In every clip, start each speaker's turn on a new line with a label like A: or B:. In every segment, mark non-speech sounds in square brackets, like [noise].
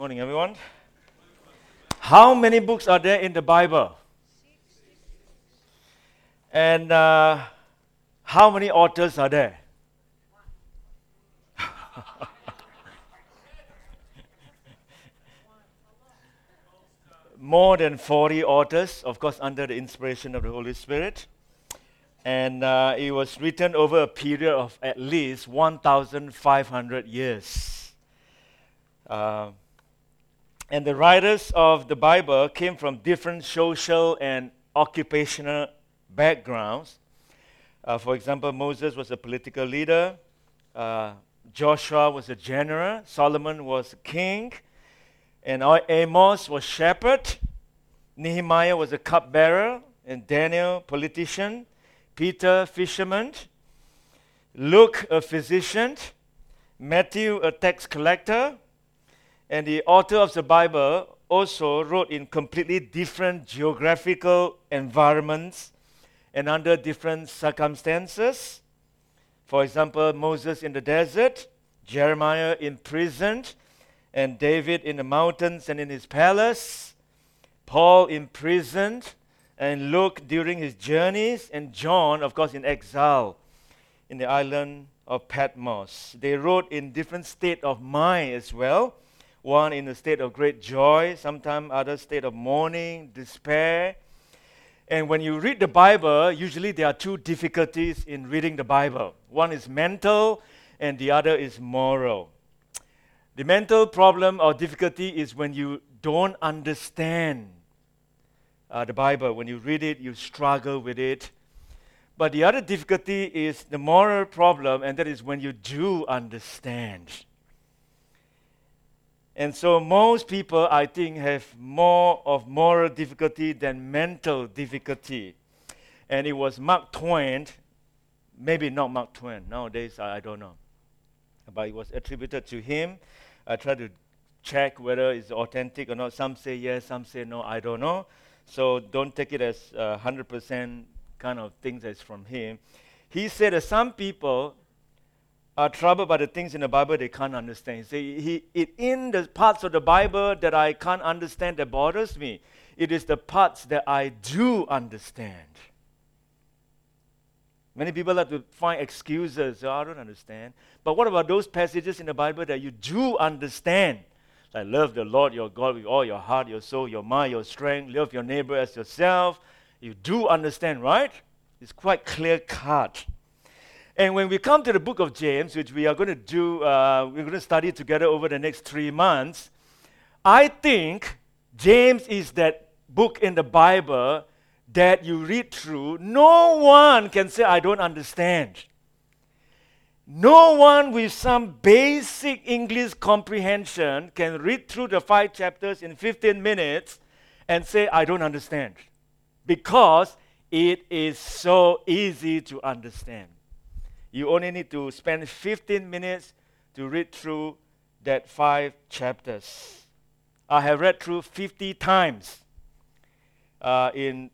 A: Morning, everyone. How many books are there in the Bible? And uh, how many authors are there? [laughs] More than 40 authors, of course, under the inspiration of the Holy Spirit. And uh, it was written over a period of at least 1,500 years. Uh, and the writers of the Bible came from different social and occupational backgrounds. Uh, for example, Moses was a political leader, uh, Joshua was a general, Solomon was a king, and Amos was shepherd, Nehemiah was a cupbearer, and Daniel, politician, Peter, fisherman, Luke, a physician, Matthew, a tax collector, and the author of the Bible also wrote in completely different geographical environments and under different circumstances. For example, Moses in the desert, Jeremiah imprisoned, and David in the mountains and in his palace, Paul imprisoned, and Luke during his journeys, and John, of course, in exile in the island of Patmos. They wrote in different state of mind as well. One in a state of great joy, sometimes other state of mourning, despair. And when you read the Bible, usually there are two difficulties in reading the Bible. One is mental, and the other is moral. The mental problem or difficulty is when you don't understand uh, the Bible. When you read it, you struggle with it. But the other difficulty is the moral problem, and that is when you do understand. And so most people, I think, have more of moral difficulty than mental difficulty. And it was Mark Twain, maybe not Mark Twain, nowadays I, I don't know. But it was attributed to him. I tried to check whether it's authentic or not. Some say yes, some say no, I don't know. So don't take it as uh, 100% kind of things that's from him. He said that some people are troubled by the things in the Bible they can't understand. See, he, it, in the parts of the Bible that I can't understand that bothers me, it is the parts that I do understand. Many people like to find excuses. Oh, I don't understand. But what about those passages in the Bible that you do understand? Like love the Lord your God with all your heart, your soul, your mind, your strength. Love your neighbor as yourself. You do understand, right? It's quite clear cut. And when we come to the book of James, which we are going to do, uh, we're going to study together over the next three months, I think James is that book in the Bible that you read through. No one can say, I don't understand. No one with some basic English comprehension can read through the five chapters in 15 minutes and say, I don't understand. Because it is so easy to understand. You only need to spend 15 minutes to read through that five chapters. I have read through 50 times uh, in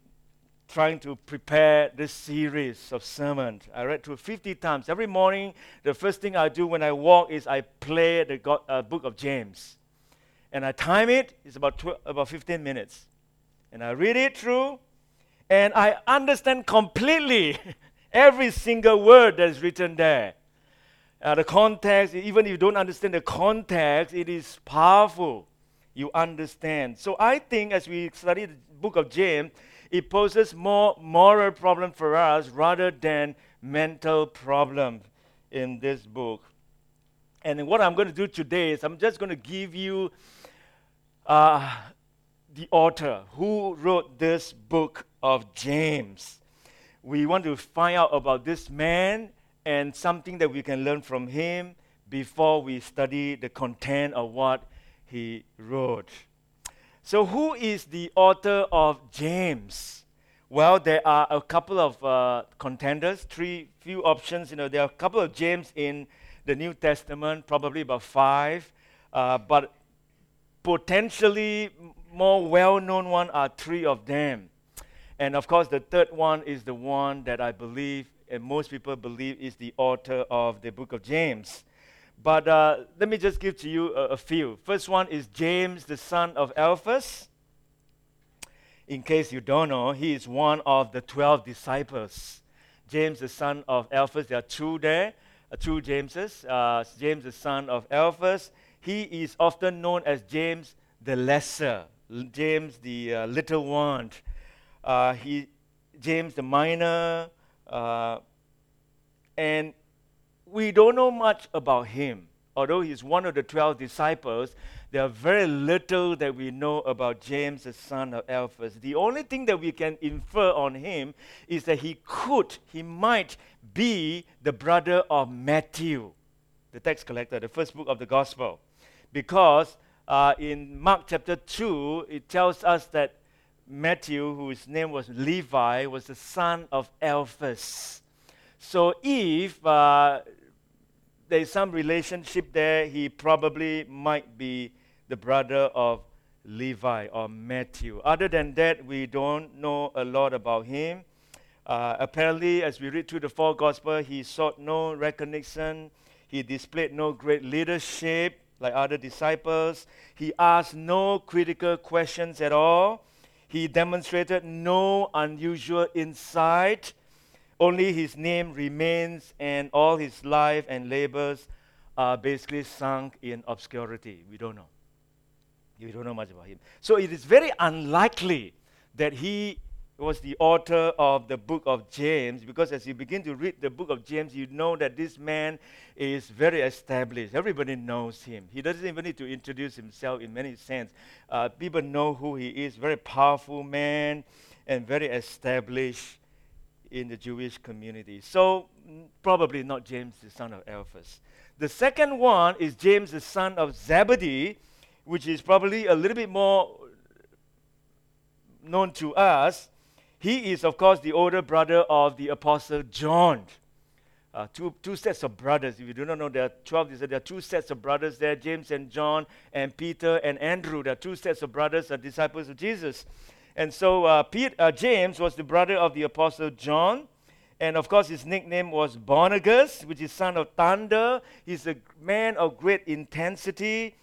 A: trying to prepare this series of sermons. I read through 50 times. Every morning, the first thing I do when I walk is I play the God, uh, book of James. And I time it, it's about, tw- about 15 minutes. And I read it through, and I understand completely [laughs] Every single word that is written there. Uh, the context, even if you don't understand the context, it is powerful. You understand. So I think as we study the book of James, it poses more moral problem for us rather than mental problem in this book. And what I'm going to do today is I'm just going to give you uh, the author who wrote this book of James we want to find out about this man and something that we can learn from him before we study the content of what he wrote. So, who is the author of James? Well, there are a couple of uh, contenders, three few options. You know, there are a couple of James in the New Testament, probably about five, uh, but potentially more well-known one are three of them. And of course, the third one is the one that I believe, and most people believe, is the author of the book of James. But uh, let me just give to you a, a few. First one is James, the son of Alphaeus. In case you don't know, he is one of the 12 disciples. James, the son of Alphaeus, there are two there, uh, two Jameses. Uh, James, the son of Alphaeus, he is often known as James the Lesser, James the uh, Little One. Uh, he, James the Minor, uh, and we don't know much about him. Although he's one of the 12 disciples, there are very little that we know about James, the son of Alphaeus. The only thing that we can infer on him is that he could, he might be the brother of Matthew, the tax collector, the first book of the gospel. Because uh, in Mark chapter 2, it tells us that Matthew, whose name was Levi, was the son of Alphaeus. So if uh, there's some relationship there. He probably might be the brother of Levi or Matthew. Other than that, we don't know a lot about him. Uh, apparently, as we read through the four Gospels, he sought no recognition. He displayed no great leadership like other disciples. He asked no critical questions at all. He demonstrated no unusual insight. Only his name remains, and all his life and labors are basically sunk in obscurity. We don't know. We don't know much about him. So it is very unlikely that he was the author of the book of James because as you begin to read the book of James, you know that this man is very established. Everybody knows him. He doesn't even need to introduce himself in many sense. Uh, people know who he is. Very powerful man and very established in the Jewish community. So, probably not James, the son of Alphaeus. The second one is James, the son of Zebedee, which is probably a little bit more known to us. He is, of course, the older brother of the Apostle John. Uh, two, two sets of brothers. If you do not know, there are 12. There are two sets of brothers there James and John, and Peter and Andrew. There are two sets of brothers, are disciples of Jesus. And so uh, Pete, uh, James was the brother of the Apostle John. And of course, his nickname was Boanerges, which is son of thunder. He's a man of great intensity.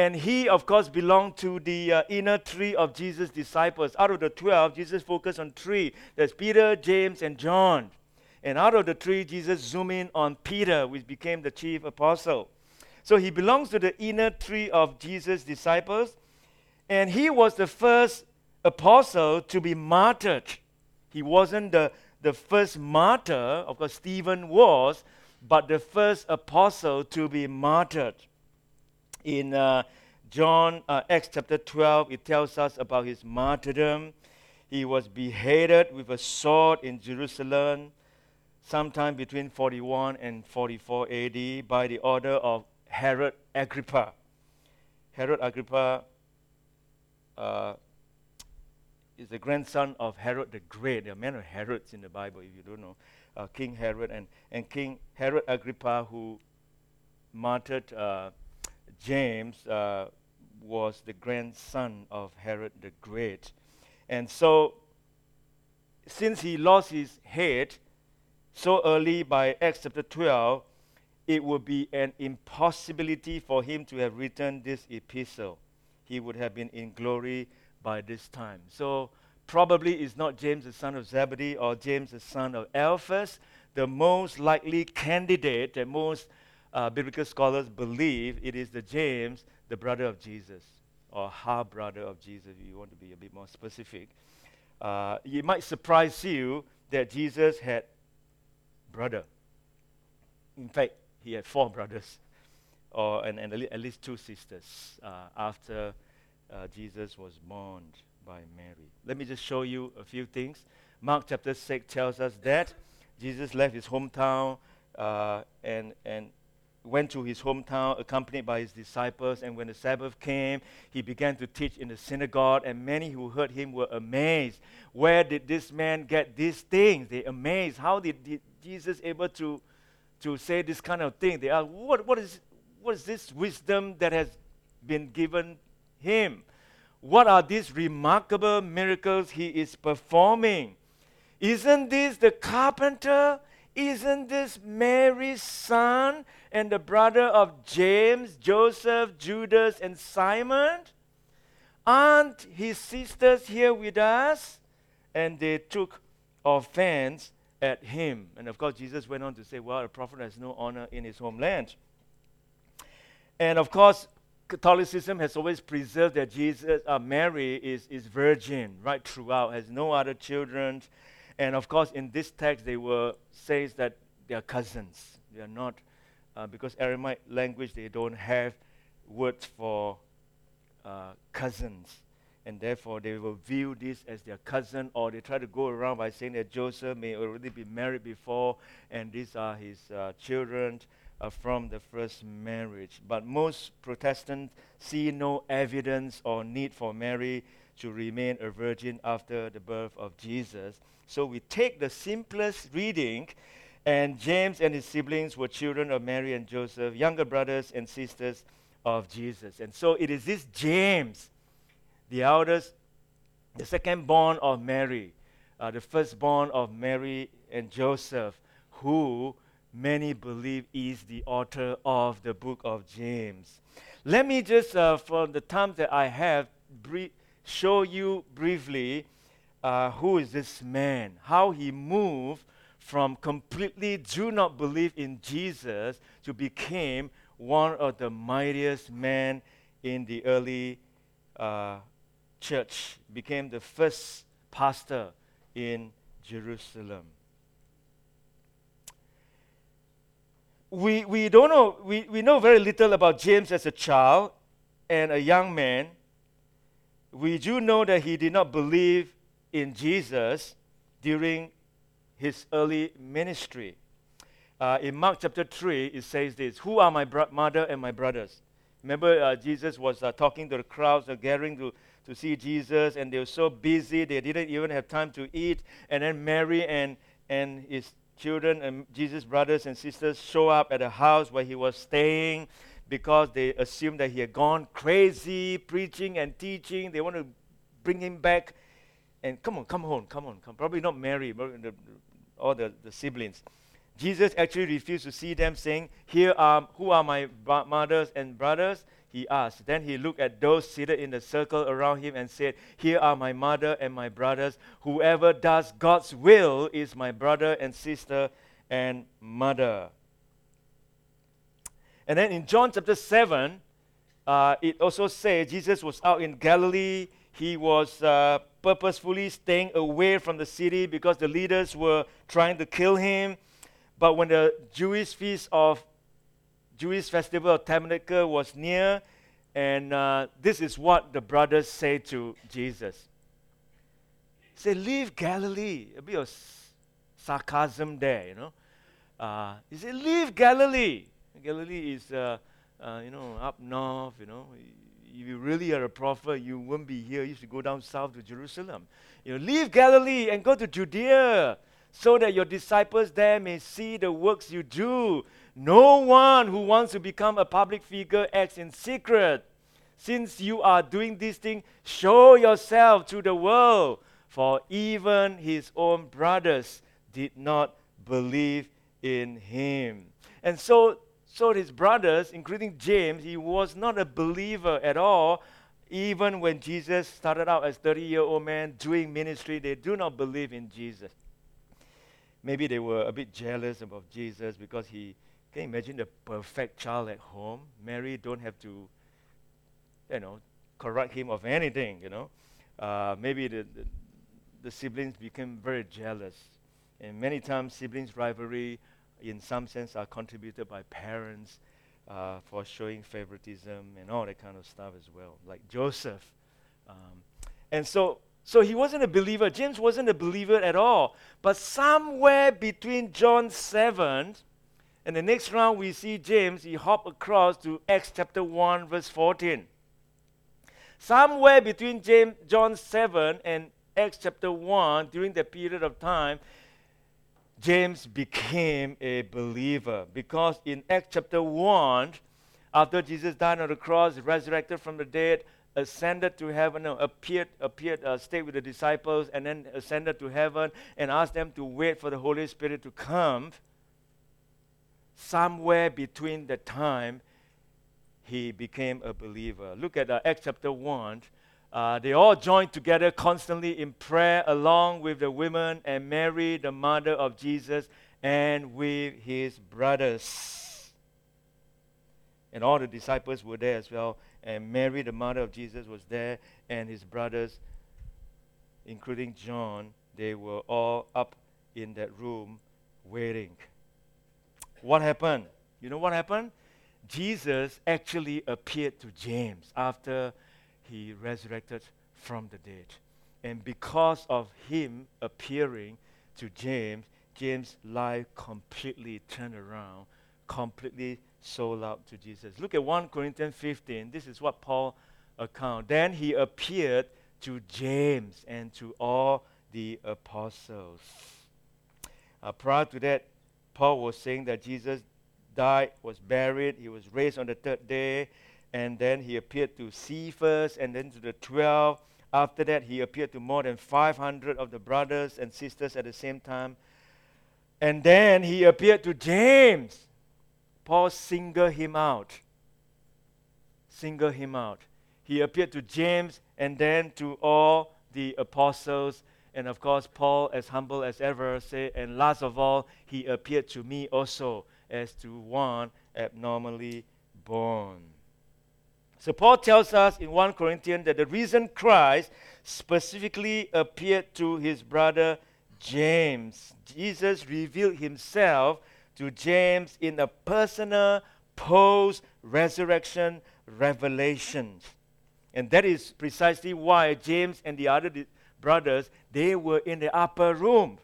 A: And he, of course, belonged to the uh, inner three of Jesus' disciples. Out of the 12, Jesus focused on three. There's Peter, James, and John. And out of the three, Jesus zoomed in on Peter, which became the chief apostle. So he belongs to the inner three of Jesus' disciples. And he was the first apostle to be martyred. He wasn't the, the first martyr, of course, Stephen was, but the first apostle to be martyred. In uh, John, uh, Acts chapter 12, it tells us about his martyrdom. He was beheaded with a sword in Jerusalem sometime between 41 and 44 AD by the order of Herod Agrippa. Herod Agrippa uh, is the grandson of Herod the Great. There are many Herods in the Bible, if you don't know. Uh, King Herod and, and King Herod Agrippa, who martyred uh, James, uh, was the grandson of Herod the Great. And so, since he lost his head so early by Acts chapter 12, it would be an impossibility for him to have written this epistle. He would have been in glory by this time. So probably it's not James the son of Zebedee or James the son of Alphaeus. The most likely candidate the most uh, biblical scholars believe it is the James, the brother of Jesus, or half brother of Jesus, if you want to be a bit more specific. Uh, it might surprise you that Jesus had brother. In fact, he had four brothers, or and, and at least two sisters uh, after uh, Jesus was mourned by Mary. Let me just show you a few things. Mark chapter 6 tells us that Jesus left his hometown uh, and, and went to his hometown accompanied by his disciples. And when the Sabbath came, he began to teach in the synagogue, and many who heard him were amazed. Where did this man get these things? They amazed. How did, did Jesus able to, to say this kind of thing? They asked, what, what, is, what is this wisdom that has been given him. What are these remarkable miracles he is performing? Isn't this the carpenter? Isn't this Mary's son? And the brother of James, Joseph, Judas, and Simon? Aren't his sisters here with us? And they took offense at him. And of course, Jesus went on to say, Well, a prophet has no honor in his homeland. And of course, Catholicism has always preserved that Jesus, uh, Mary is, is virgin right throughout, has no other children. And of course, in this text, they were says that they are cousins. They are not, uh, because Aramaic language, they don't have words for uh, cousins. And therefore, they will view this as their cousin, or they try to go around by saying that Joseph may already be married before, and these are his uh, children uh, from the first marriage. But most Protestants see no evidence or need for Mary to remain a virgin after the birth of Jesus. So we take the simplest reading, and James and his siblings were children of Mary and Joseph, younger brothers and sisters of Jesus. And so it is this James, the eldest, the second born of Mary, uh, the firstborn of Mary and Joseph, who many believe is the author of the book of James. Let me just, uh, for the time that I have, show you briefly uh, who is this man, how he moved from completely do not believe in Jesus to became one of the mightiest men in the early uh, church, became the first pastor in Jerusalem. We, we don't know, we, we know very little about James as a child and a young man. We do know that he did not believe in Jesus during his early ministry uh, in Mark chapter 3, it says this Who are my bro- mother and my brothers? Remember, uh, Jesus was uh, talking to the crowds, uh, gathering to, to see Jesus, and they were so busy, they didn't even have time to eat. And then Mary and, and his children and Jesus' brothers and sisters show up at the house where he was staying because they assumed that he had gone crazy preaching and teaching. They want to bring him back. And come on, come home, come on, come. Probably not Mary, the, all the, the siblings. Jesus actually refused to see them, saying, Here are who are my mothers and brothers? He asked. Then he looked at those seated in the circle around him and said, Here are my mother and my brothers. Whoever does God's will is my brother and sister and mother. And then in John chapter 7, uh, it also says Jesus was out in Galilee. He was uh, purposefully staying away from the city because the leaders were trying to kill him. But when the Jewish feast of Jewish festival of Tabernacle was near, and uh, this is what the brothers say to Jesus. Say, leave Galilee. A bit of sarcasm there, you know. Uh, he said, leave Galilee. Galilee is, uh, uh, you know, up north, you know. If you really are a prophet, you wouldn't be here. You should go down south to Jerusalem. You know, leave Galilee and go to Judea so that your disciples there may see the works you do. No one who wants to become a public figure acts in secret. Since you are doing this thing, show yourself to the world. For even his own brothers did not believe in him. And so, so his brothers, including James, he was not a believer at all. Even when Jesus started out as 30 year old man doing ministry, they do not believe in Jesus maybe they were a bit jealous about Jesus because he can you imagine the perfect child at home. Mary don't have to, you know, correct him of anything. You know, uh, maybe the, the, the siblings became very jealous, and many times siblings rivalry, in some sense, are contributed by parents uh, for showing favoritism and all that kind of stuff as well, like Joseph. Um, and so so he wasn't a believer. James wasn't a believer at all. But somewhere between John 7 and the next round, we see James, he hop across to Acts chapter 1, verse 14. Somewhere between James, John 7 and Acts chapter 1, during that period of time, James became a believer because in Acts chapter 1, after Jesus died on the cross, resurrected from the dead, ascended to heaven, no, appeared, appeared, uh, stayed with the disciples, and then ascended to heaven and asked them to wait for the Holy Spirit to come. somewhere between the time he became a believer. Look at uh, Acts chapter 1. Uh, they all joined together constantly in prayer along with the women and Mary, the mother of Jesus, and with his brothers. And all the disciples were there as well. And Mary, the mother of Jesus, was there, and his brothers, including John, they were all up in that room waiting. What happened? You know what happened? Jesus actually appeared to James after he resurrected from the dead. And because of him appearing to James, James' life completely turned around, completely sold out to Jesus. Look at 1 Corinthians 15. This is what Paul account. Then he appeared to James and to all the apostles. Uh, prior to that, Paul was saying that Jesus died, was buried, he was raised on the third day, and then he appeared to Cephas and then to the twelve. After that, he appeared to more than 500 of the brothers and sisters at the same time. And then he appeared to James. Paul singled him out. Singled him out. He appeared to James and then to all the apostles and of course, Paul, as humble as ever, said, and last of all, he appeared to me also as to one abnormally born. So Paul tells us in 1 Corinthians that the reason Christ specifically appeared to his brother James, Jesus revealed himself to James in a personal post resurrection revelation. And that is precisely why James and the other brothers, they were in the upper room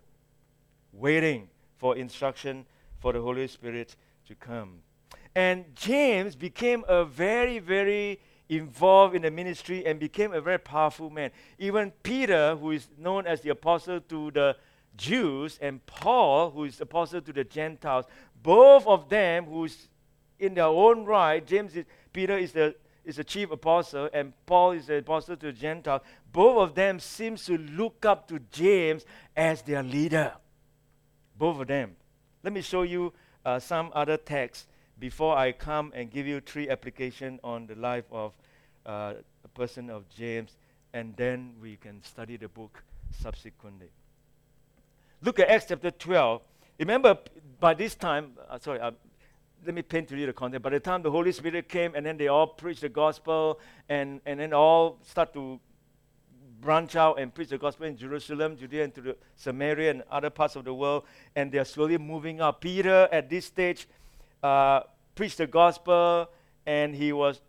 A: waiting for instruction for the Holy Spirit to come. And James became a very, very involved in the ministry and became a very powerful man. Even Peter, who is known as the apostle to the Jews, and Paul, who is apostle to the Gentiles, both of them, who's in their own right, James is, Peter is the is the chief apostle and Paul is the apostle to the Gentiles, both of them seems to look up to James as their leader. Both of them. Let me show you uh, some other texts before I come and give you three applications on the life of uh, a person of James, and then we can study the book subsequently. Look at Acts chapter 12. Remember, by this time, uh, sorry, uh, let me paint to you the context. By the time the Holy Spirit came, and then they all preached the gospel, and, and then all start to branch out and preach the gospel in Jerusalem, Judea, and to the Samaria and other parts of the world, and they're slowly moving up. Peter, at this stage, uh, preached the gospel, and he was,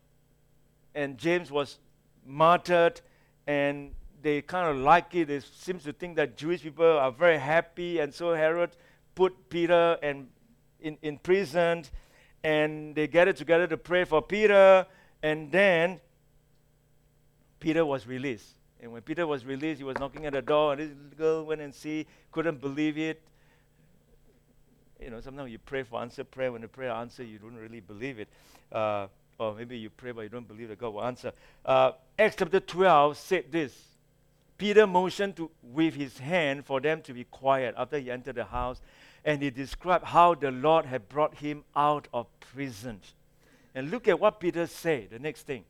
A: and James was martyred, and they kind of like it. They seem to think that Jewish people are very happy, and so Herod put Peter and in, imprisoned, and they gathered together to pray for Peter, and then Peter was released. And when Peter was released, he was knocking at the door, and this girl went and see, couldn't believe it. You know, sometimes you pray for answer prayer. When the prayer answer, you don't really believe it. Uh, or maybe you pray, but you don't believe that God will answer. Uh, Acts chapter 12 said this. Peter motioned to, with his hand for them to be quiet after he entered the house and he described how the Lord had brought him out of prison. And look at what Peter said, the next thing.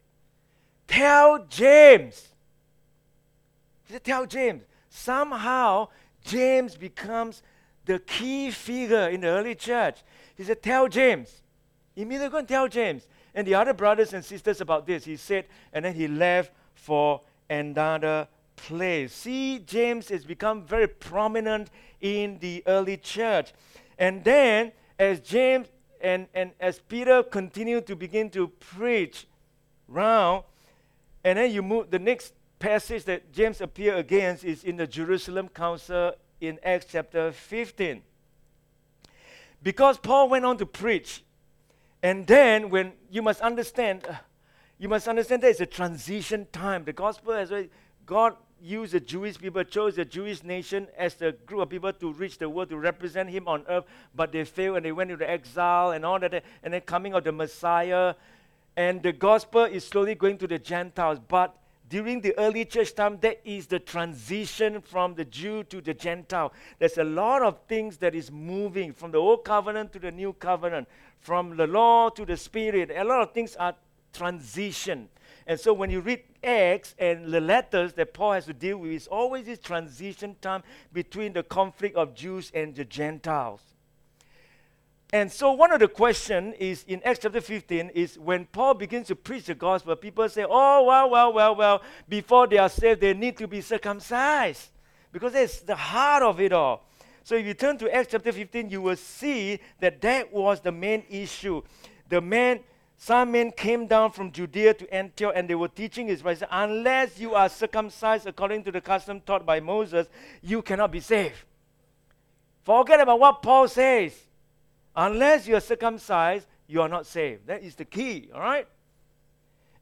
A: Tell James. He said, Tell James. Somehow, James becomes the key figure in the early church. He said, Tell James. Immediately go and tell James. And the other brothers and sisters about this. He said, and then he left for another place. See, James has become very prominent in the early church. And then, as James and, and as Peter continued to begin to preach round, and then you move, the next passage that James appear against is in the Jerusalem Council in Acts chapter 15. Because Paul went on to preach, and then when you must understand, uh, you must understand there is a transition time. The gospel has God used the Jewish people, chose the Jewish nation as the group of people to reach the world, to represent Him on earth, but they failed and they went into exile and all that. And then coming of the Messiah, and the gospel is slowly going to the Gentiles. But during the early church time, that is the transition from the Jew to the Gentile. There's a lot of things that is moving from the old covenant to the new covenant, from the law to the spirit. A lot of things are transition. And so when you read Acts and the letters that Paul has to deal with, it's always this transition time between the conflict of Jews and the Gentiles. And so one of the questions is in Acts chapter 15 is when Paul begins to preach the gospel, people say, oh, well, well, well, well, before they are saved, they need to be circumcised. Because that's the heart of it all. So if you turn to Acts chapter 15, you will see that that was the main issue. The man, some men came down from Judea to Antioch and they were teaching his right. Unless you are circumcised according to the custom taught by Moses, you cannot be saved. Forget about what Paul says. Unless you're circumcised, you are not saved. That is the key, all right?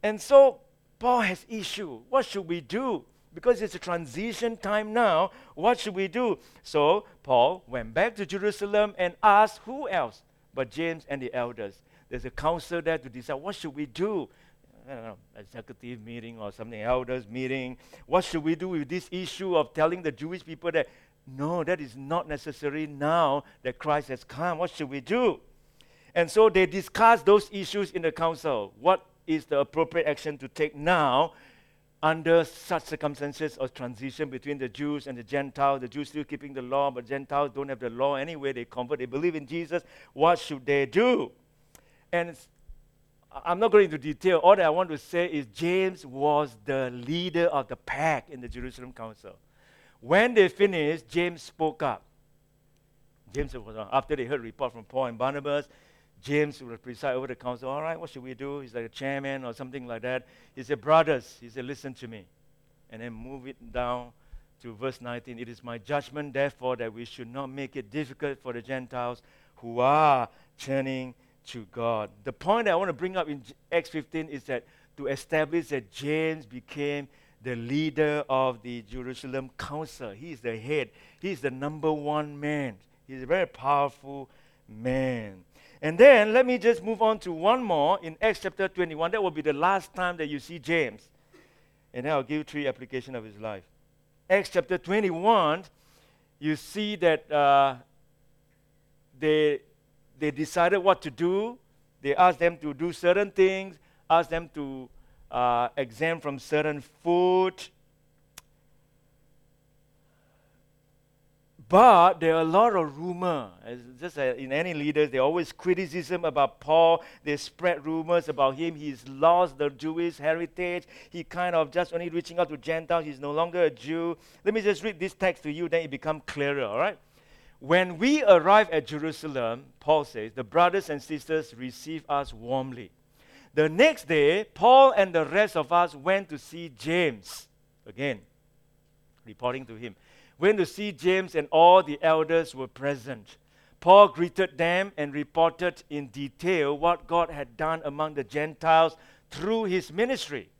A: And so Paul has issue. What should we do? Because it's a transition time now, what should we do? So Paul went back to Jerusalem and asked who else but James and the elders. There's a council there to decide what should we do. I don't know, executive meeting or something, elders meeting. What should we do with this issue of telling the Jewish people that no, that is not necessary now that Christ has come. What should we do? And so they discuss those issues in the council. What is the appropriate action to take now under such circumstances of transition between the Jews and the Gentiles? The Jews still keeping the law, but Gentiles don't have the law anyway. They convert, they believe in Jesus. What should they do? And I'm not going into detail. All that I want to say is James was the leader of the pack in the Jerusalem Council. When they finished, James spoke up. James was uh, after they heard report from Paul and Barnabas, James would preside over the council. All right, what should we do? He's like a chairman or something like that. He said, Brothers, he said, listen to me. And then move it down to verse 19. It is my judgment, therefore, that we should not make it difficult for the Gentiles who are turning to God. The point I want to bring up in Acts 15 is that to establish that James became the leader of the Jerusalem council. He is the head. He is the number one man. He's a very powerful man. And then let me just move on to one more in Acts chapter 21. That will be the last time that you see James. And then I'll give three applications of his life. Acts chapter 21, you see that uh, they, they decided what to do. They asked them to do certain things, asked them to uh, exempt from certain food. But there are a lot of rumor. just in any leaders, there always criticism about Paul. They spread rumors about him. He's lost the Jewish heritage. He kind of just only reaching out to Gentiles. He's no longer a Jew. Let me just read this text to you, then it becomes clearer, all right? When we arrive at Jerusalem, Paul says, the brothers and sisters receive us warmly. The next day, Paul and the rest of us went to see James. Again, reporting to him. Went to see James, and all the elders were present. Paul greeted them and reported in detail what God had done among the Gentiles through his ministry.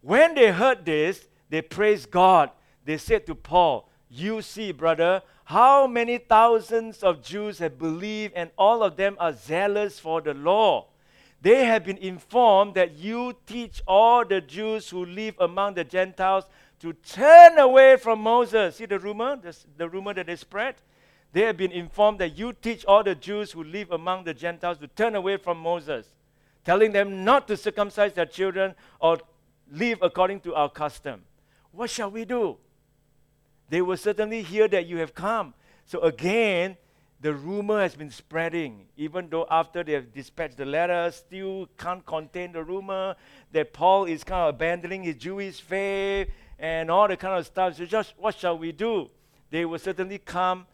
A: When they heard this, they praised God. They said to Paul, You see, brother, how many thousands of Jews have believed, and all of them are zealous for the law. They have been informed that you teach all the Jews who live among the Gentiles to turn away from Moses. See the rumor? The, the rumor that they spread? They have been informed that you teach all the Jews who live among the Gentiles to turn away from Moses, telling them not to circumcise their children or live according to our custom. What shall we do? They will certainly hear that you have come. So again, the rumor has been spreading, even though after they have dispatched the letter, still can't contain the rumor that Paul is kind of abandoning his Jewish faith and all the kind of stuff. So just what shall we do? They will certainly come,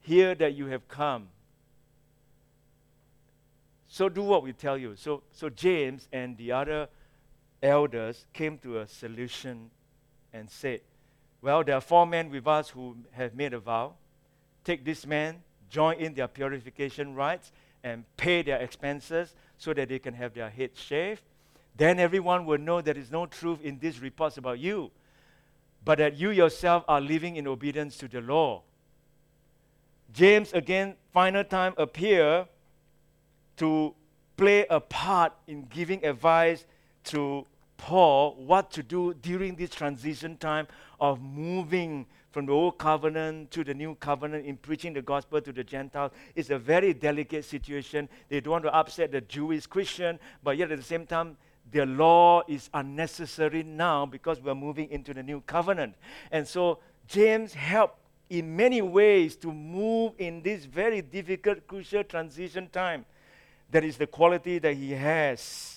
A: hear that you have come. So do what we tell you. So, so James and the other elders came to a solution and said, Well, there are four men with us who have made a vow take this man, join in their purification rites, and pay their expenses so that they can have their head shaved. Then everyone will know there is no truth in these reports about you, but that you yourself are living in obedience to the law. James again, final time, appear to play a part in giving advice to Paul what to do during this transition time of moving from the old covenant to the new covenant in preaching the gospel to the Gentiles. It's a very delicate situation. They don't want to upset the Jewish Christian, but yet at the same time, their law is unnecessary now because we're moving into the new covenant. And so James helped in many ways to move in this very difficult, crucial transition time. That is the quality that he has.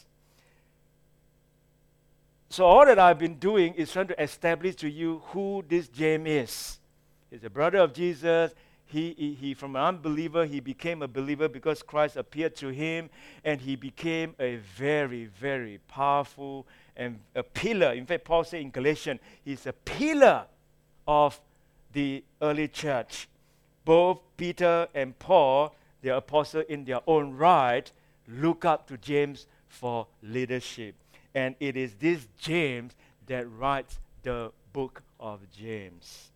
A: So, all that I've been doing is trying to establish to you who this James is. He's a brother of Jesus. He, he, he, from an unbeliever, he became a believer because Christ appeared to him, and he became a very, very powerful and a pillar. In fact, Paul said in Galatians, he's a pillar of the early church. Both Peter and Paul, the apostle in their own right, look up to James for leadership. And it is this James that writes the book of James.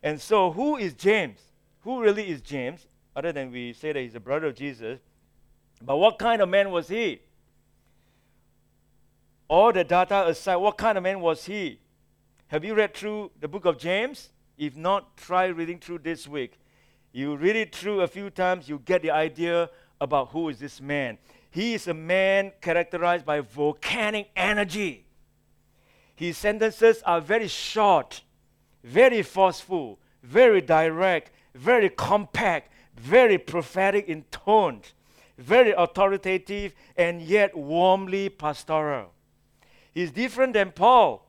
A: And so, who is James? Who really is James? Other than we say that he's a brother of Jesus. But what kind of man was he? All the data aside, what kind of man was he? Have you read through the book of James? If not, try reading through this week. You read it through a few times, you get the idea about who is this man. He is a man characterized by volcanic energy. His sentences are very short, very forceful, very direct, very compact, very prophetic in tone, very authoritative, and yet warmly pastoral. He's different than Paul.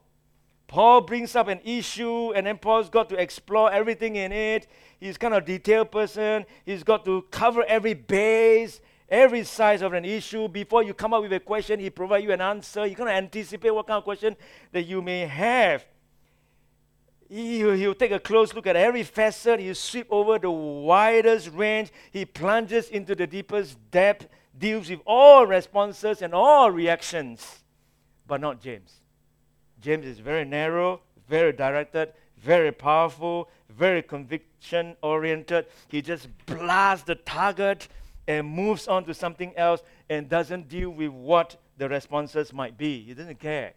A: Paul brings up an issue, and then Paul's got to explore everything in it. He's kind of detailed person. He's got to cover every base, every size of an issue. Before you come up with a question, he provides you an answer. He's going to anticipate what kind of question that you may have. He, he'll take a close look at every facet. He'll sweep over the widest range. He plunges into the deepest depth, deals with all responses and all reactions, but not James. James is very narrow, very directed, very powerful, very conviction oriented. He just blasts the target and moves on to something else and doesn't deal with what the responses might be. He doesn't care.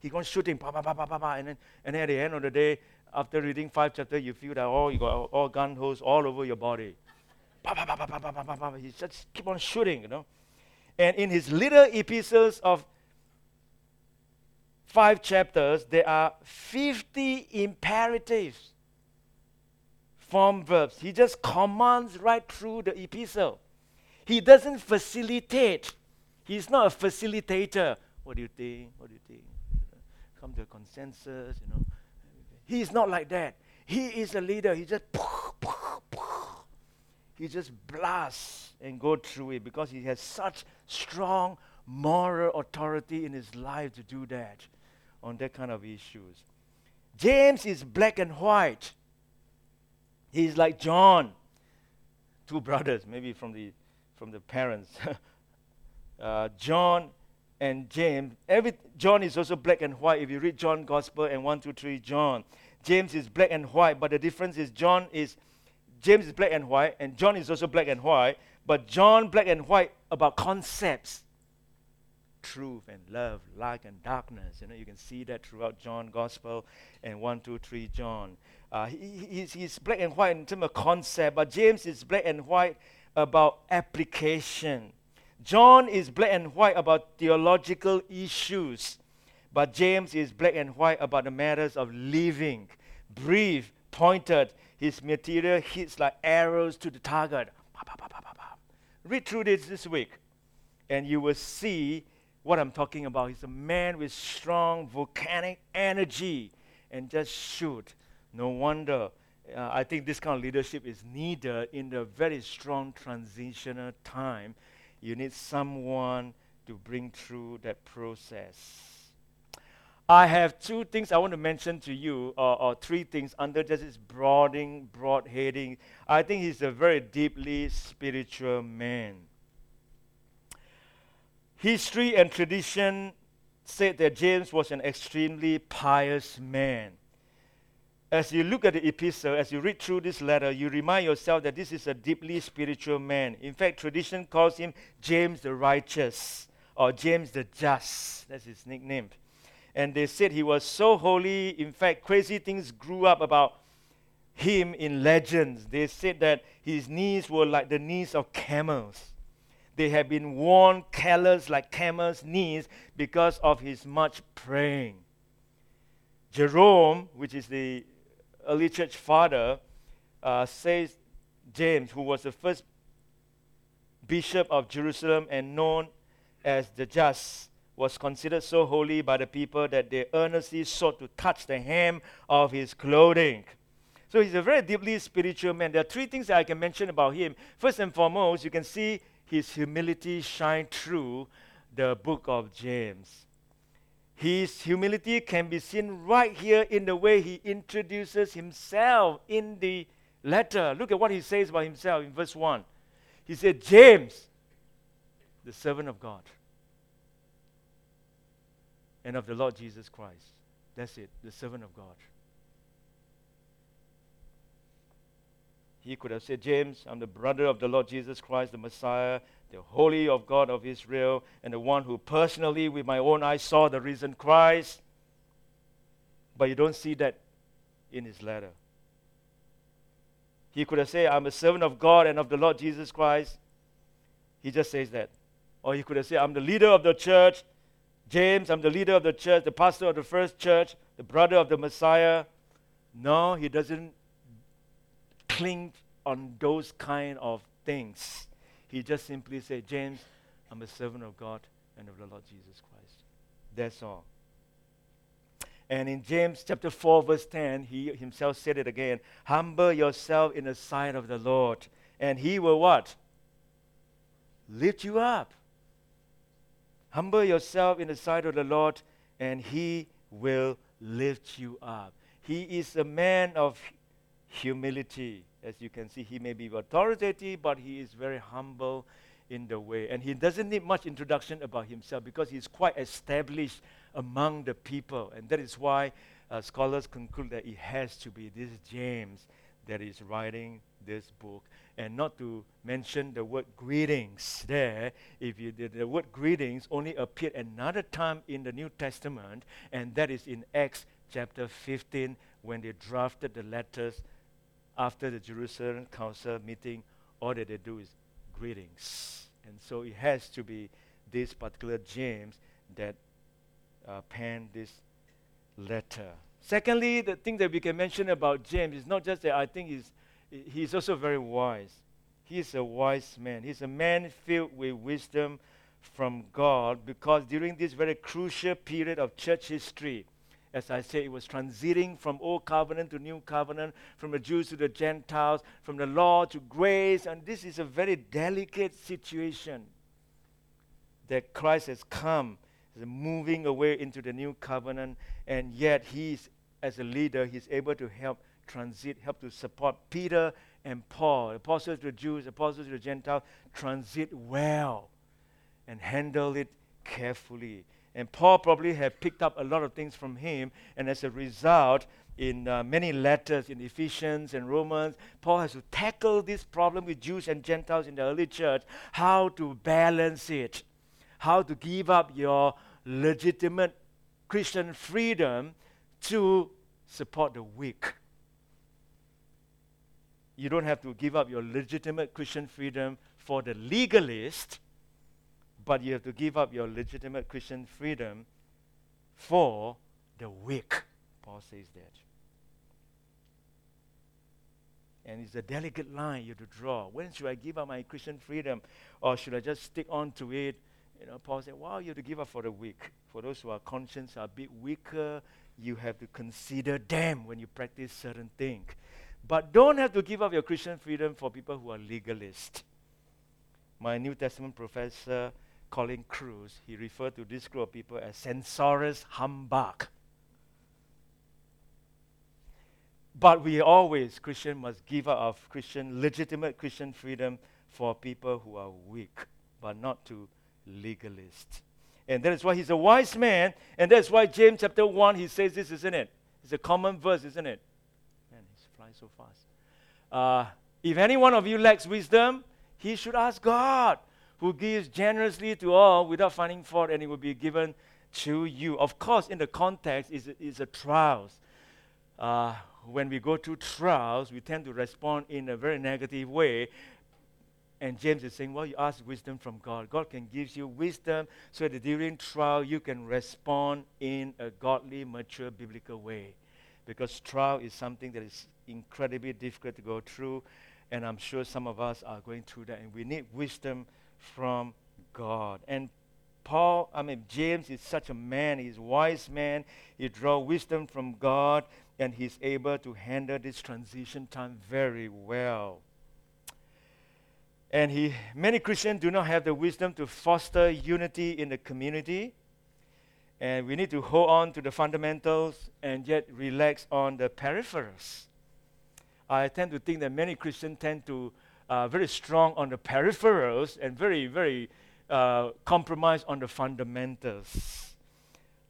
A: He goes shooting, and then, and at the end of the day, after reading five chapters, you feel that oh, you got all gun holes all over your body. He just keep on shooting, you know. And in his little epistles of five chapters, there are 50 imperatives, form verbs. He just commands right through the epistle. He doesn't facilitate. He's not a facilitator. What do you think? What do you think? Come to a consensus, you know. He's not like that. He is a leader. He just he just blasts and go through it because he has such strong moral authority in his life to do that on that kind of issues. James is black and white. He's like John, two brothers, maybe from the from the parents. [laughs] uh, John and James. Every John is also black and white. If you read John Gospel and one, two, three, John, James is black and white. But the difference is John is James is black and white, and John is also black and white. But John black and white about concepts truth and love, light and darkness. You know, you can see that throughout John Gospel and 1, 2, 3 John. Uh, he, he's, he's black and white in terms of concept, but James is black and white about application. John is black and white about theological issues, but James is black and white about the matters of living, brief, pointed. His material hits like arrows to the target. Read through this this week, and you will see what I'm talking about. He's a man with strong volcanic energy and just shoot. No wonder. Uh, I think this kind of leadership is needed in the very strong transitional time. You need someone to bring through that process. I have two things I want to mention to you, or, or three things under just this broad heading. I think he's a very deeply spiritual man. History and tradition said that James was an extremely pious man. As you look at the epistle, as you read through this letter, you remind yourself that this is a deeply spiritual man. In fact, tradition calls him James the righteous or James the Just. That's his nickname. And they said he was so holy. In fact, crazy things grew up about him in legends. They said that his knees were like the knees of camels. They had been worn callous like camels' knees because of his much praying. Jerome, which is the early church father, uh, says James, who was the first bishop of Jerusalem and known as the Just, was considered so holy by the people that they earnestly sought to touch the hem of his clothing. So he's a very deeply spiritual man. There are three things that I can mention about him. First and foremost, you can see his humility shine through the book of James. His humility can be seen right here in the way he introduces himself in the letter. Look at what he says about himself in verse 1. He said, James, the servant of God and of the Lord Jesus Christ. That's it, the servant of God. He could have said, James, I'm the brother of the Lord Jesus Christ, the Messiah, the Holy of God of Israel, and the one who personally, with my own eyes, saw the risen Christ. But you don't see that in his letter. He could have said, I'm a servant of God and of the Lord Jesus Christ. He just says that. Or he could have said, I'm the leader of the church. James, I'm the leader of the church, the pastor of the first church, the brother of the Messiah. No, he doesn't cling on those kind of things. He just simply said, James, I'm a servant of God and of the Lord Jesus Christ. That's all. And in James chapter 4, verse 10, he himself said it again Humble yourself in the sight of the Lord, and he will what? Lift you up. Humble yourself in the sight of the Lord, and he will lift you up. He is a man of humility. As you can see, he may be authoritative, but he is very humble in the way. And he doesn't need much introduction about himself because he's quite established among the people. And that is why uh, scholars conclude that it has to be this James that is writing this book. And not to mention the word greetings there. If you did, the word greetings only appeared another time in the New Testament, and that is in Acts chapter 15 when they drafted the letters after the Jerusalem Council meeting, all that they do is greetings. And so it has to be this particular James that uh, penned this letter. Secondly, the thing that we can mention about James is not just that I think he's, he's also very wise. He's a wise man. He's a man filled with wisdom from God because during this very crucial period of church history, as I said, it was transiting from old covenant to new covenant, from the Jews to the Gentiles, from the law to grace. And this is a very delicate situation that Christ has come, is moving away into the new covenant, and yet he's, as a leader, he's able to help transit, help to support Peter and Paul, apostles to the Jews, apostles to the Gentiles, transit well and handle it carefully. And Paul probably had picked up a lot of things from him. And as a result, in uh, many letters in Ephesians and Romans, Paul has to tackle this problem with Jews and Gentiles in the early church how to balance it, how to give up your legitimate Christian freedom to support the weak. You don't have to give up your legitimate Christian freedom for the legalist but you have to give up your legitimate Christian freedom for the weak. Paul says that. And it's a delicate line you have to draw. When should I give up my Christian freedom? Or should I just stick on to it? You know, Paul said, well, you have to give up for the weak. For those who are conscience are a bit weaker, you have to consider them when you practice certain things. But don't have to give up your Christian freedom for people who are legalists. My New Testament professor Colin Kruse, he referred to this group of people as censorious humbug. But we always, Christian, must give up our Christian, legitimate Christian freedom for people who are weak, but not to legalists. And that is why he's a wise man, and that's why James chapter 1, he says this, isn't it? It's a common verse, isn't it? Man, he's flying so fast. Uh, if any one of you lacks wisdom, he should ask God, who gives generously to all without finding fault, and it will be given to you. Of course, in the context, is is a trials. Uh, when we go through trials, we tend to respond in a very negative way. And James is saying, well, you ask wisdom from God. God can give you wisdom so that during trial you can respond in a godly, mature, biblical way. Because trial is something that is incredibly difficult to go through. And I'm sure some of us are going through that. And we need wisdom from God. And Paul, I mean, James is such a man. He's wise man. He draws wisdom from God and he's able to handle this transition time very well. And he, many Christians do not have the wisdom to foster unity in the community. And we need to hold on to the fundamentals and yet relax on the peripherals. I tend to think that many Christians tend to uh, very strong on the peripherals and very, very uh, compromise on the fundamentals.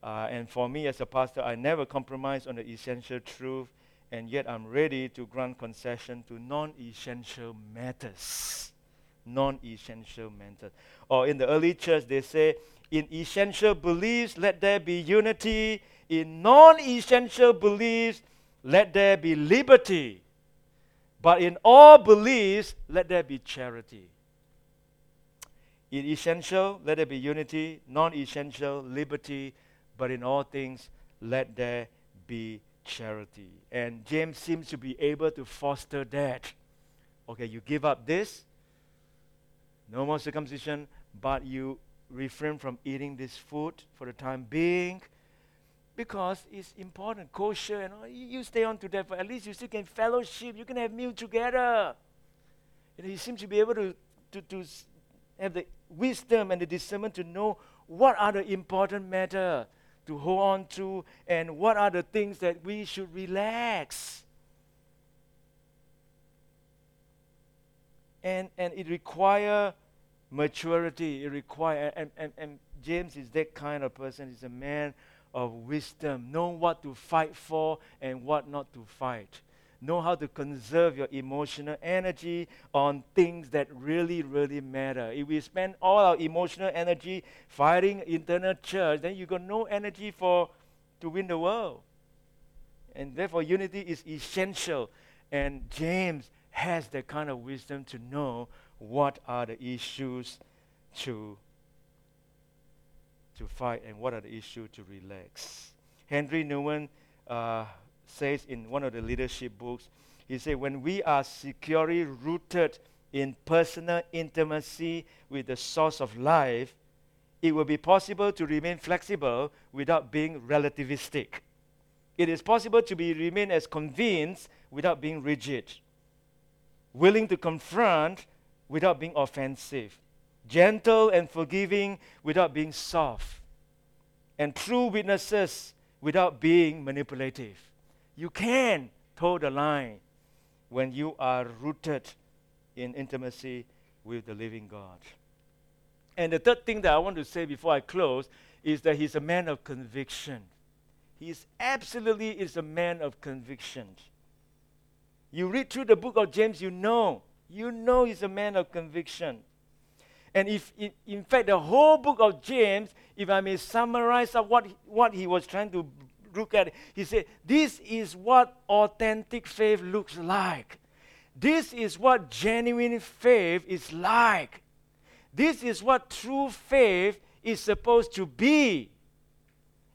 A: Uh, and for me as a pastor, I never compromise on the essential truth, and yet I'm ready to grant concession to non essential matters. Non essential matters. Or in the early church, they say, in essential beliefs, let there be unity. In non essential beliefs, let there be liberty. But in all beliefs, let there be charity. In essential, let there be unity. Non essential, liberty but in all things let there be charity. And James seems to be able to foster that. Okay, you give up this, no more circumcision, but you refrain from eating this food for the time being because it's important, kosher, and all. You stay on to that, but at least you still can fellowship, you can have meal together. And he seems to be able to, to, to have the wisdom and the discernment to know what are the important matter to hold on to and what are the things that we should relax. And, and it require maturity. It require and, and, and James is that kind of person. He's a man of wisdom. Know what to fight for and what not to fight know how to conserve your emotional energy on things that really, really matter. If we spend all our emotional energy fighting internal church, then you got no energy for to win the world. And therefore, unity is essential. And James has that kind of wisdom to know what are the issues to, to fight and what are the issues to relax. Henri Nouwen uh, says in one of the leadership books, he said, when we are securely rooted in personal intimacy with the source of life, it will be possible to remain flexible without being relativistic. It is possible to be remain as convinced without being rigid, willing to confront without being offensive, gentle and forgiving without being soft, and true witnesses without being manipulative. You can toe the line when you are rooted in intimacy with the living God. And the third thing that I want to say before I close is that he's a man of conviction. He is absolutely is a man of conviction. You read through the book of James, you know, you know he's a man of conviction. And if, in, in fact, the whole book of James, if I may summarize of what, what he was trying to look at. He said, This is what authentic faith looks like. This is what genuine faith is like. This is what true faith is supposed to be.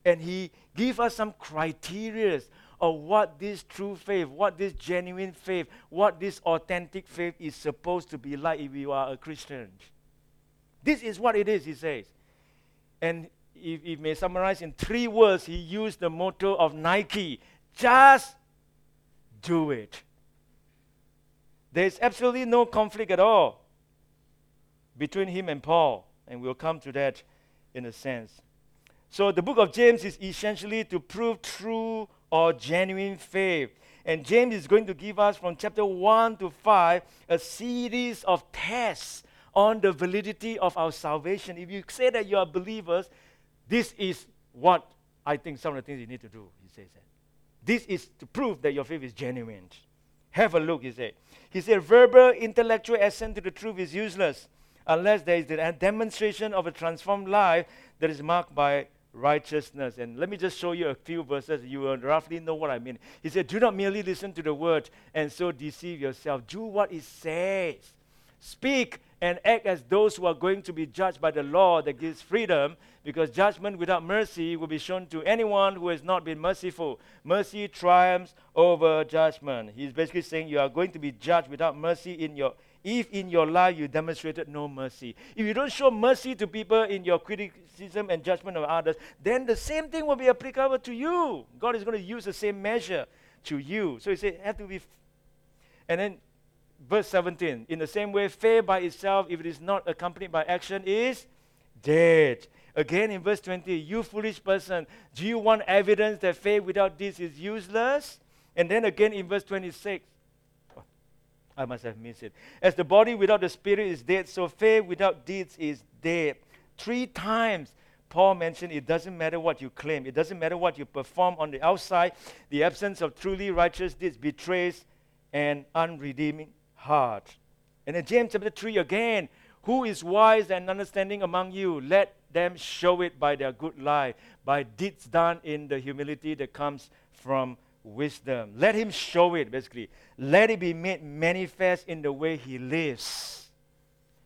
A: And he gave us some criteria of what this true faith, what this genuine faith, what this authentic faith is supposed to be like if you are a Christian. This is what it is, he says. And if may summarize in three words, he used the motto of Nike just do it. There's absolutely no conflict at all between him and Paul, and we'll come to that in a sense. So, the book of James is essentially to prove true or genuine faith. And James is going to give us from chapter 1 to 5 a series of tests on the validity of our salvation. If you say that you are believers, this is what I think some of the things you need to do, he says. This is to prove that your faith is genuine. Have a look, he said. He said, verbal, intellectual assent to the truth is useless unless there is a demonstration of a transformed life that is marked by righteousness. And let me just show you a few verses. You will roughly know what I mean. He said, Do not merely listen to the word and so deceive yourself. Do what it says. Speak and act as those who are going to be judged by the law that gives freedom, because judgment without mercy will be shown to anyone who has not been merciful. Mercy triumphs over judgment. He's basically saying you are going to be judged without mercy in your if in your life you demonstrated no mercy. If you don't show mercy to people in your criticism and judgment of others, then the same thing will be applicable to you. God is going to use the same measure to you. So he said, have to be. F-. And then verse 17, in the same way, faith by itself, if it is not accompanied by action, is dead. Again in verse 20, you foolish person, do you want evidence that faith without deeds is useless? And then again in verse 26, I must have missed it. As the body without the spirit is dead, so faith without deeds is dead. Three times Paul mentioned it doesn't matter what you claim, it doesn't matter what you perform on the outside, the absence of truly righteous deeds betrays an unredeeming heart. And in James chapter 3 again, who is wise and understanding among you? Let them show it by their good life, by deeds done in the humility that comes from wisdom. Let him show it, basically. Let it be made manifest in the way he lives.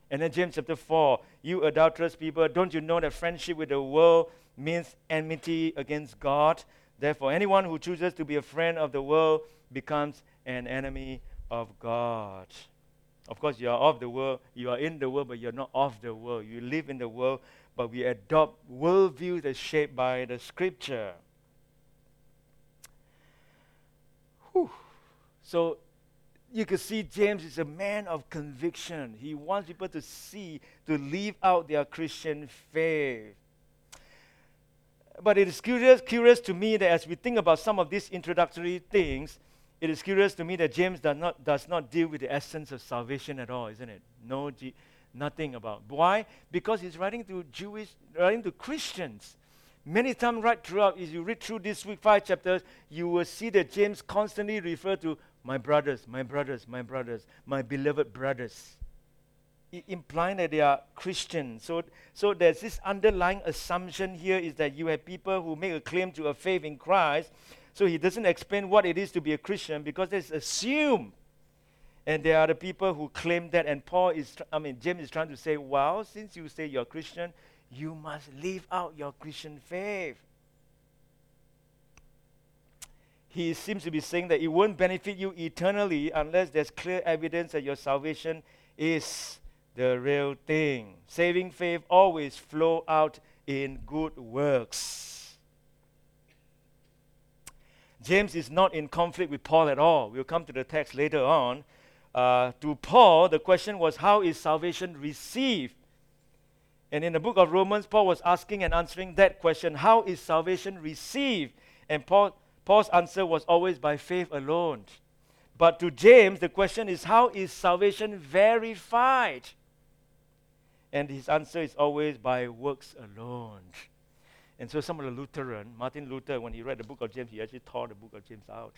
A: And then James chapter 4 You adulterous people, don't you know that friendship with the world means enmity against God? Therefore, anyone who chooses to be a friend of the world becomes an enemy of God. Of course, you are of the world, you are in the world, but you're not of the world. You live in the world, but we adopt worldview that's shaped by the scripture. Whew. So you can see James is a man of conviction. He wants people to see, to live out their Christian faith. But it is curious, curious to me that as we think about some of these introductory things, it is curious to me that James does not, does not deal with the essence of salvation at all, isn't it? No, nothing about. Why? Because he's writing to Jewish, writing to Christians. Many times, right throughout, as you read through this week five chapters, you will see that James constantly refer to my brothers, my brothers, my brothers, my beloved brothers, implying that they are Christians. So, so there's this underlying assumption here is that you have people who make a claim to a faith in Christ. So he doesn't explain what it is to be a Christian because it's assumed. And there are the people who claim that, and Paul is, I mean, James is trying to say, well, since you say you're Christian, you must live out your Christian faith. He seems to be saying that it won't benefit you eternally unless there's clear evidence that your salvation is the real thing. Saving faith always flow out in good works. James is not in conflict with Paul at all. We'll come to the text later on. Uh, to Paul, the question was, How is salvation received? And in the book of Romans, Paul was asking and answering that question How is salvation received? And Paul, Paul's answer was always by faith alone. But to James, the question is How is salvation verified? And his answer is always by works alone. And so some of the Lutheran, Martin Luther, when he read the book of James, he actually tore the book of James out.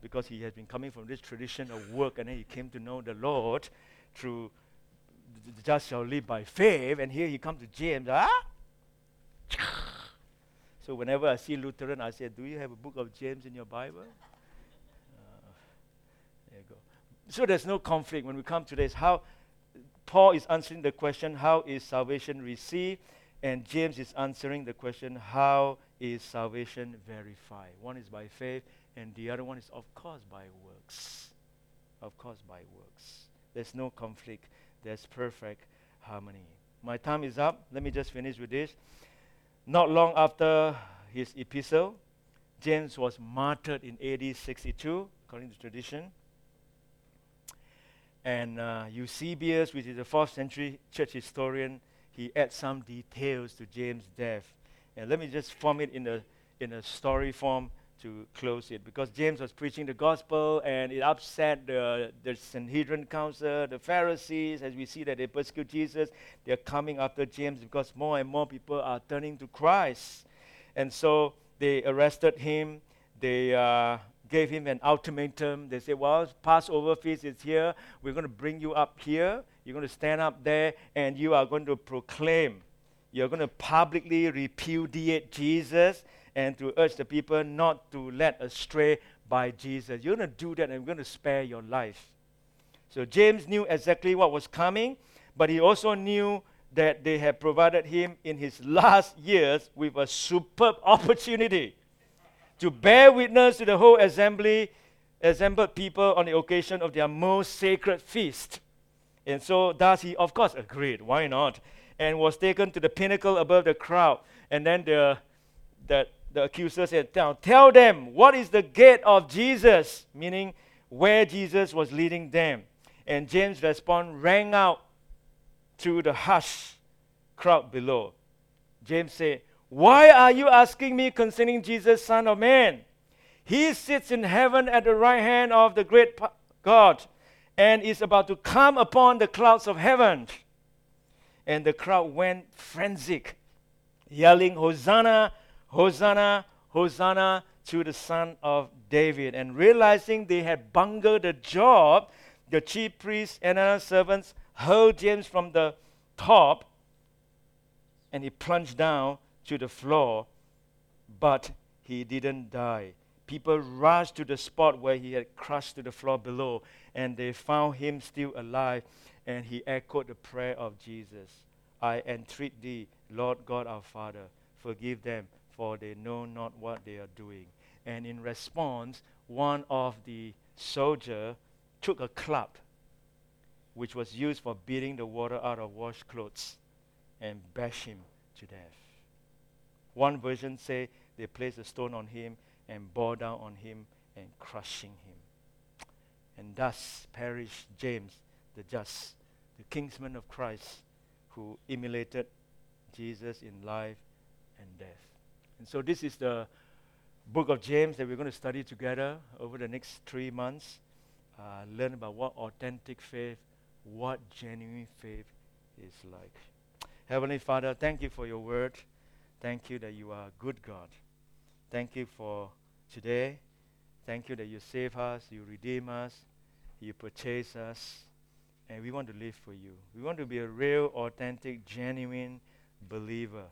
A: Because he has been coming from this tradition of work, and then he came to know the Lord through the just shall live by faith. And here he comes to James. Ah? So whenever I see Lutheran, I say, Do you have a book of James in your Bible? Uh, there you go. So there's no conflict when we come to this. How Paul is answering the question, How is salvation received? And James is answering the question, How is salvation verified? One is by faith, and the other one is, of course, by works. Of course, by works. There's no conflict there's perfect harmony. My time is up. Let me just finish with this. Not long after his epistle, James was martyred in AD 62, according to tradition. And uh, Eusebius, which is a fourth century church historian, he adds some details to James' death. And let me just form it in a, in a story form to close it because James was preaching the gospel and it upset the, the Sanhedrin council, the Pharisees, as we see that they persecute Jesus. They're coming after James because more and more people are turning to Christ. And so they arrested him. They uh, gave him an ultimatum. They said, Well, Passover feast is here. We're going to bring you up here You're going to stand up there and you are going to proclaim. You're going to publicly repudiate Jesus and to urge the people not to let astray by Jesus. You're going to do that and you're going to spare your life. So James knew exactly what was coming, but he also knew that they had provided him in his last years with a superb [laughs] opportunity to bear witness to the whole assembly, assembled people on the occasion of their most sacred feast. And so he, of course, agreed. Why not? And was taken to the pinnacle above the crowd. And then the, the, the accuser said, tell, tell them what is the gate of Jesus, meaning where Jesus was leading them. And James' response rang out through the hush crowd below. James said, Why are you asking me concerning Jesus, Son of Man? He sits in heaven at the right hand of the great God and is about to come upon the clouds of heaven. And the crowd went frenzied, yelling, Hosanna, Hosanna, Hosanna to the Son of David. And realizing they had bungled the job, the chief priests and other servants hurled James from the top and he plunged down to the floor, but he didn't die. People rushed to the spot where he had crushed to the floor below, and they found him still alive, and he echoed the prayer of Jesus I entreat thee, Lord God our Father, forgive them, for they know not what they are doing. And in response, one of the soldiers took a club which was used for beating the water out of washed clothes and bash him to death. One version say they placed a stone on him and bore down on him and crushing him. And thus perished James the just, the kinsman of Christ, who emulated Jesus in life and death. And so this is the book of James that we're going to study together over the next three months. Uh, learn about what authentic faith what genuine faith is like. Heavenly Father, thank you for your word. Thank you that you are a good God. Thank you for today. Thank you that you save us, you redeem us, you purchase us, and we want to live for you. We want to be a real, authentic, genuine believer